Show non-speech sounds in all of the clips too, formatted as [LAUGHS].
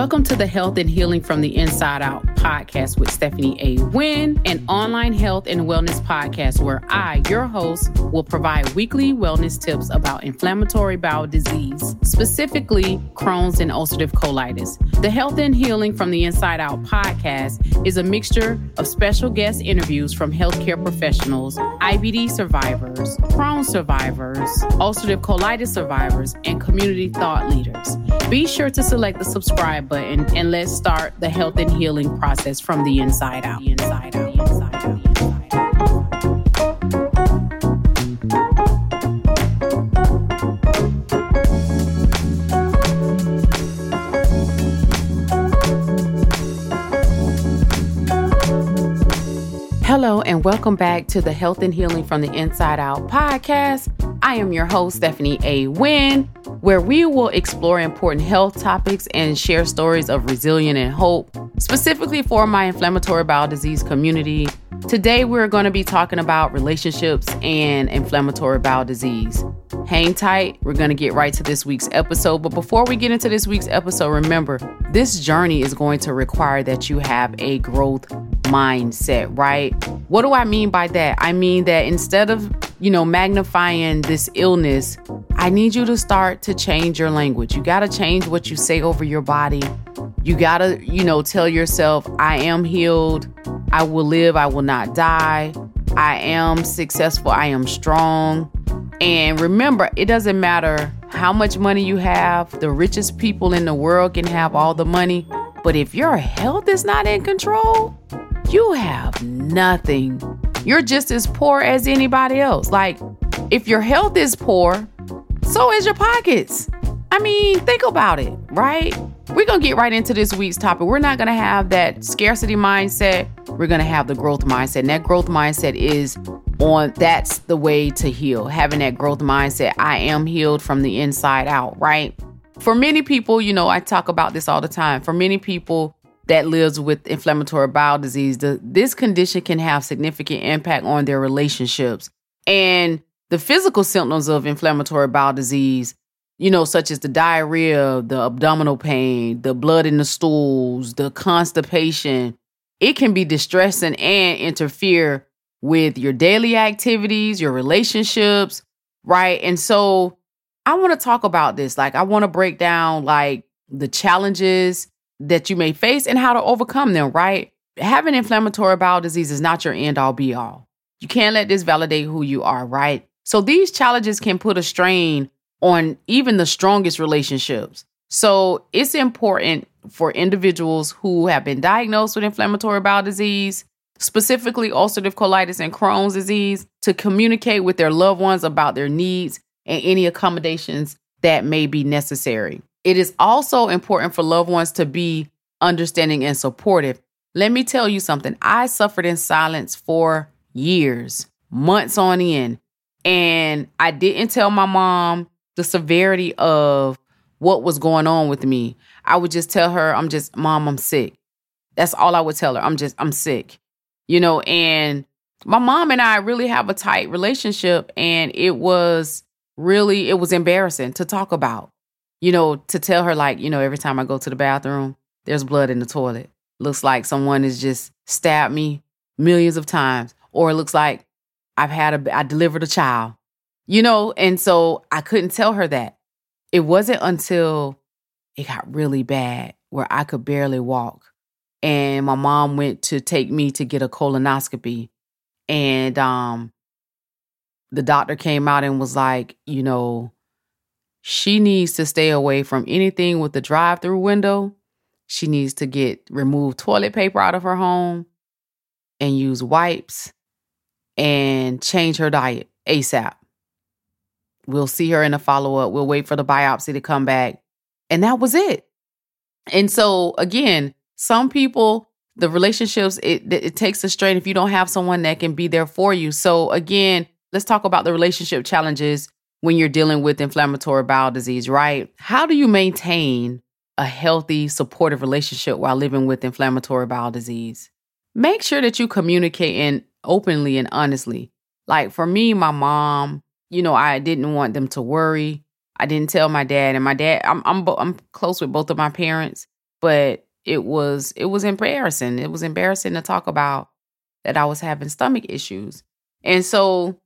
Welcome to the Health and Healing from the Inside Out podcast with Stephanie A. Wynn, an online health and wellness podcast where I, your host, will provide weekly wellness tips about inflammatory bowel disease, specifically Crohn's and ulcerative colitis. The Health and Healing from the Inside Out podcast is a mixture of special guest interviews from healthcare professionals, IBD survivors, Crohn's survivors, ulcerative colitis survivors, and community thought leaders. Be sure to select the subscribe button and let's start the health and healing process from the inside out. Inside out. The inside out. Hello, and welcome back to the Health and Healing from the Inside Out podcast. I am your host, Stephanie A. Wynn, where we will explore important health topics and share stories of resilience and hope, specifically for my inflammatory bowel disease community. Today, we're going to be talking about relationships and inflammatory bowel disease. Hang tight, we're going to get right to this week's episode. But before we get into this week's episode, remember this journey is going to require that you have a growth mindset, right? What do I mean by that? I mean that instead of you know, magnifying this illness, I need you to start to change your language. You got to change what you say over your body. You got to, you know, tell yourself, I am healed. I will live. I will not die. I am successful. I am strong. And remember, it doesn't matter how much money you have. The richest people in the world can have all the money. But if your health is not in control, you have nothing you're just as poor as anybody else. Like, if your health is poor, so is your pockets. I mean, think about it, right? We're going to get right into this week's topic. We're not going to have that scarcity mindset. We're going to have the growth mindset. And that growth mindset is on that's the way to heal. Having that growth mindset, I am healed from the inside out, right? For many people, you know, I talk about this all the time. For many people, that lives with inflammatory bowel disease, the, this condition can have significant impact on their relationships. And the physical symptoms of inflammatory bowel disease, you know, such as the diarrhea, the abdominal pain, the blood in the stools, the constipation, it can be distressing and interfere with your daily activities, your relationships, right? And so I want to talk about this. Like, I want to break down like the challenges that you may face and how to overcome them, right? Having inflammatory bowel disease is not your end all be all. You can't let this validate who you are, right? So these challenges can put a strain on even the strongest relationships. So it's important for individuals who have been diagnosed with inflammatory bowel disease, specifically ulcerative colitis and Crohn's disease, to communicate with their loved ones about their needs and any accommodations that may be necessary. It is also important for loved ones to be understanding and supportive. Let me tell you something. I suffered in silence for years, months on end, and I didn't tell my mom the severity of what was going on with me. I would just tell her, I'm just, mom, I'm sick. That's all I would tell her. I'm just, I'm sick. You know, and my mom and I really have a tight relationship, and it was really, it was embarrassing to talk about you know, to tell her, like, you know, every time I go to the bathroom, there's blood in the toilet. Looks like someone has just stabbed me millions of times. Or it looks like I've had a, I delivered a child, you know? And so I couldn't tell her that. It wasn't until it got really bad where I could barely walk. And my mom went to take me to get a colonoscopy. And um, the doctor came out and was like, you know, she needs to stay away from anything with the drive through window. She needs to get remove toilet paper out of her home and use wipes and change her diet ASAP. We'll see her in a follow up. We'll wait for the biopsy to come back. And that was it. And so, again, some people, the relationships, it, it takes a strain if you don't have someone that can be there for you. So, again, let's talk about the relationship challenges when you're dealing with inflammatory bowel disease, right? How do you maintain a healthy, supportive relationship while living with inflammatory bowel disease? Make sure that you communicate in openly and honestly. Like for me, my mom, you know, I didn't want them to worry. I didn't tell my dad, and my dad, I'm I'm I'm close with both of my parents, but it was it was embarrassing. It was embarrassing to talk about that I was having stomach issues. And so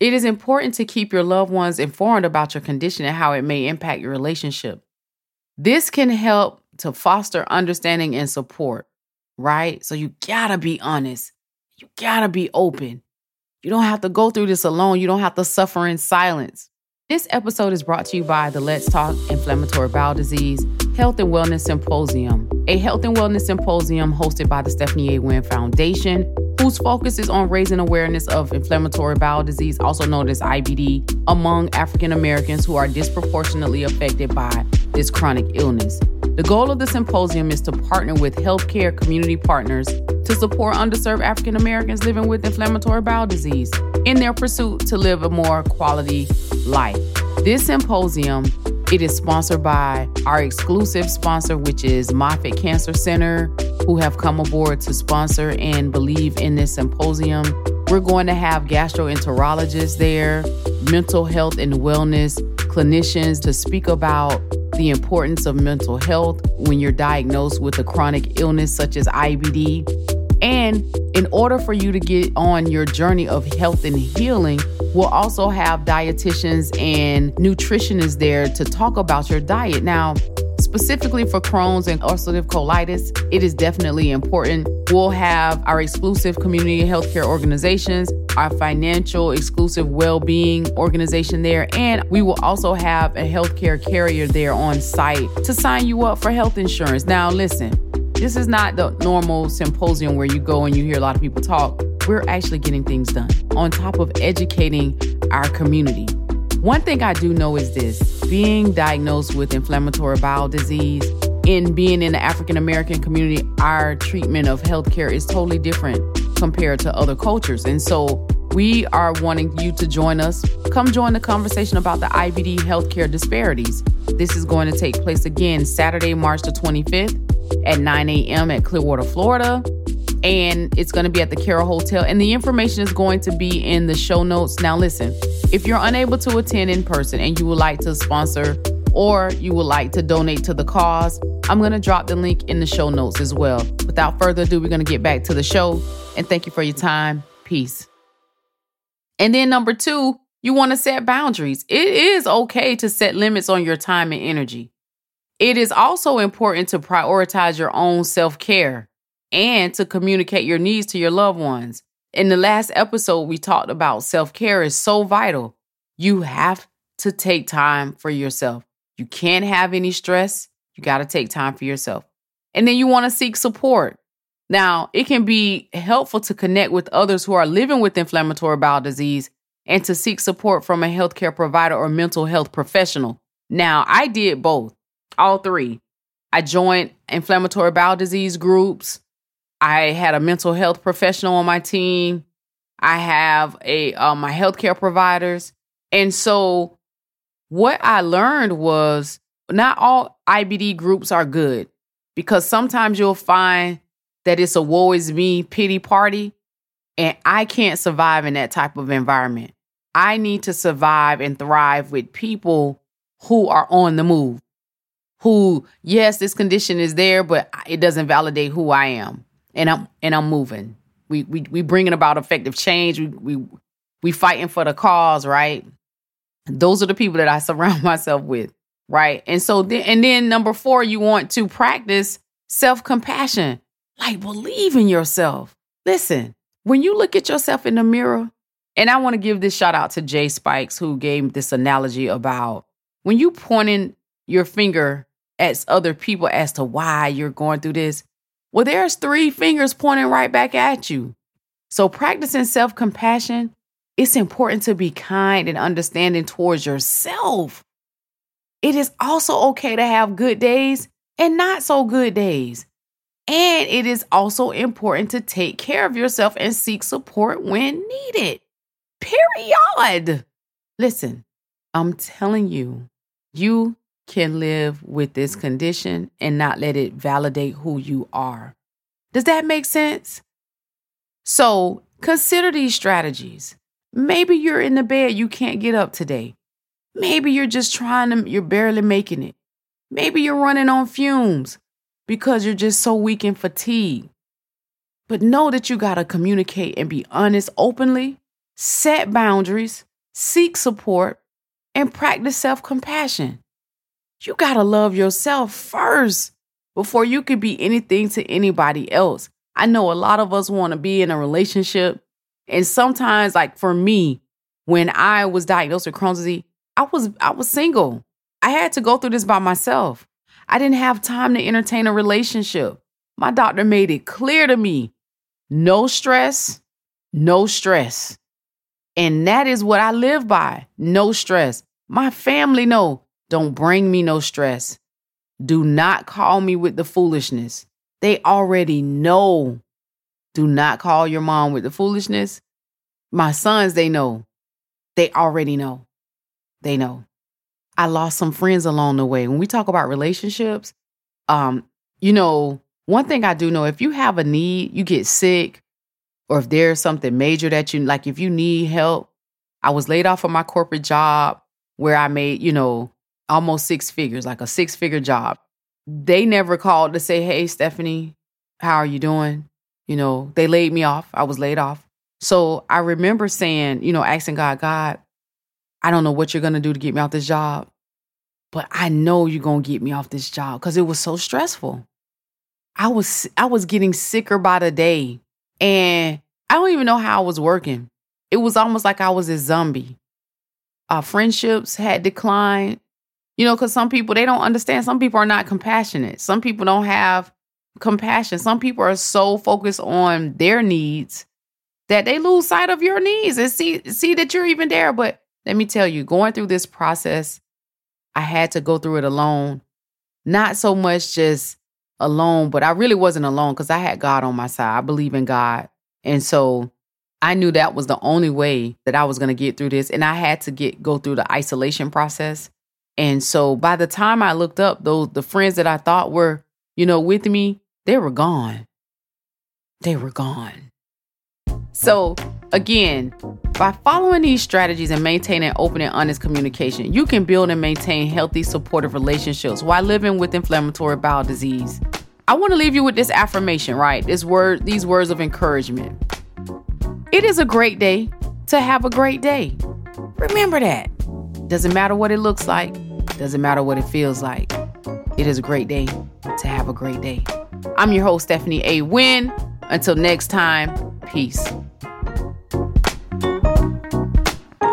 it is important to keep your loved ones informed about your condition and how it may impact your relationship. This can help to foster understanding and support, right? So you gotta be honest. You gotta be open. You don't have to go through this alone. You don't have to suffer in silence. This episode is brought to you by the Let's Talk Inflammatory Bowel Disease Health and Wellness Symposium, a health and wellness symposium hosted by the Stephanie A. Wynn Foundation, whose focus is on raising awareness of inflammatory bowel disease, also known as IBD, among African Americans who are disproportionately affected by this chronic illness. The goal of the symposium is to partner with healthcare community partners to support underserved African Americans living with inflammatory bowel disease in their pursuit to live a more quality life. This symposium it is sponsored by our exclusive sponsor, which is Moffitt Cancer Center, who have come aboard to sponsor and believe in this symposium. We're going to have gastroenterologists there, mental health and wellness clinicians to speak about the importance of mental health when you're diagnosed with a chronic illness such as IBD. And in order for you to get on your journey of health and healing, we'll also have dietitians and nutritionists there to talk about your diet. Now, specifically for Crohn's and ulcerative colitis, it is definitely important. We'll have our exclusive community healthcare organizations, our financial exclusive well being organization there, and we will also have a healthcare carrier there on site to sign you up for health insurance. Now, listen, this is not the normal symposium where you go and you hear a lot of people talk. We're actually getting things done on top of educating our community. One thing I do know is this being diagnosed with inflammatory bowel disease, in being in the African American community, our treatment of healthcare is totally different compared to other cultures. And so we are wanting you to join us. Come join the conversation about the IBD healthcare disparities. This is going to take place again Saturday, March the 25th at 9 a.m. at Clearwater, Florida. And it's going to be at the Carroll Hotel. And the information is going to be in the show notes. Now, listen, if you're unable to attend in person and you would like to sponsor or you would like to donate to the cause, I'm going to drop the link in the show notes as well. Without further ado, we're going to get back to the show. And thank you for your time. Peace. And then, number two, you want to set boundaries. It is okay to set limits on your time and energy. It is also important to prioritize your own self care and to communicate your needs to your loved ones. In the last episode, we talked about self care is so vital. You have to take time for yourself. You can't have any stress. You got to take time for yourself. And then you want to seek support. Now, it can be helpful to connect with others who are living with inflammatory bowel disease and to seek support from a healthcare provider or mental health professional. Now, I did both all three. I joined inflammatory bowel disease groups. I had a mental health professional on my team. I have a uh, my healthcare providers, and so what I learned was not all IBD groups are good because sometimes you'll find that it's a woe is me pity party, and I can't survive in that type of environment. I need to survive and thrive with people who are on the move who yes this condition is there but it doesn't validate who i am. And i'm and i'm moving. We we, we bringing about effective change. We, we we fighting for the cause right? Those are the people that i [LAUGHS] surround myself with right? And so then and then number four you want to practice self-compassion. Like believe in yourself. Listen when you look at yourself in the mirror and i want to give this shout out to jay spikes who gave this analogy about when you pointing your finger at other people as to why you're going through this, well, there's three fingers pointing right back at you. So, practicing self compassion, it's important to be kind and understanding towards yourself. It is also okay to have good days and not so good days. And it is also important to take care of yourself and seek support when needed. Period. Listen, I'm telling you, you can live with this condition and not let it validate who you are. Does that make sense? So consider these strategies. Maybe you're in the bed, you can't get up today. Maybe you're just trying to, you're barely making it. Maybe you're running on fumes because you're just so weak and fatigued. But know that you got to communicate and be honest openly, set boundaries, seek support, and practice self compassion. You got to love yourself first before you can be anything to anybody else. I know a lot of us want to be in a relationship. And sometimes, like for me, when I was diagnosed with Crohn's disease, I was I was single. I had to go through this by myself. I didn't have time to entertain a relationship. My doctor made it clear to me no stress, no stress. And that is what I live by no stress. My family know don't bring me no stress. Do not call me with the foolishness. They already know. Do not call your mom with the foolishness. My sons, they know. They already know. They know. I lost some friends along the way. When we talk about relationships, um, you know, one thing I do know if you have a need, you get sick, or if there's something major that you like, if you need help, I was laid off from my corporate job where I made, you know, almost six figures, like a six figure job. They never called to say, Hey, Stephanie, how are you doing? You know, they laid me off. I was laid off. So I remember saying, you know, asking God, God, I don't know what you're going to do to get me off this job, but I know you're going to get me off this job because it was so stressful. I was I was getting sicker by the day and I don't even know how I was working. It was almost like I was a zombie. Our friendships had declined. You know, because some people they don't understand. Some people are not compassionate. Some people don't have compassion. Some people are so focused on their needs that they lose sight of your needs and see see that you're even there. But let me tell you, going through this process, I had to go through it alone. Not so much just alone, but I really wasn't alone because I had God on my side. I believe in God. And so I knew that was the only way that I was going to get through this. And I had to get go through the isolation process. And so by the time I looked up, those the friends that I thought were, you know, with me, they were gone. They were gone. So again, by following these strategies and maintaining open and honest communication, you can build and maintain healthy, supportive relationships while living with inflammatory bowel disease. I want to leave you with this affirmation, right? This word, these words of encouragement. It is a great day to have a great day. Remember that. Doesn't matter what it looks like, doesn't matter what it feels like. It is a great day to have a great day. I'm your host, Stephanie A. Wynn. Until next time, peace.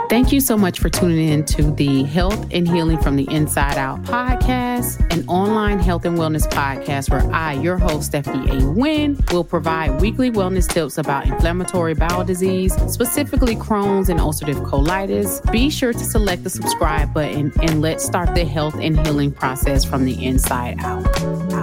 Thank you so much for tuning in to the Health and Healing from the Inside Out podcast, an online health and wellness podcast where I, your host, Stephanie A. Wynn, will provide weekly wellness tips about inflammatory bowel disease, specifically Crohn's and ulcerative colitis. Be sure to select the subscribe button and let's start the health and healing process from the inside out. out.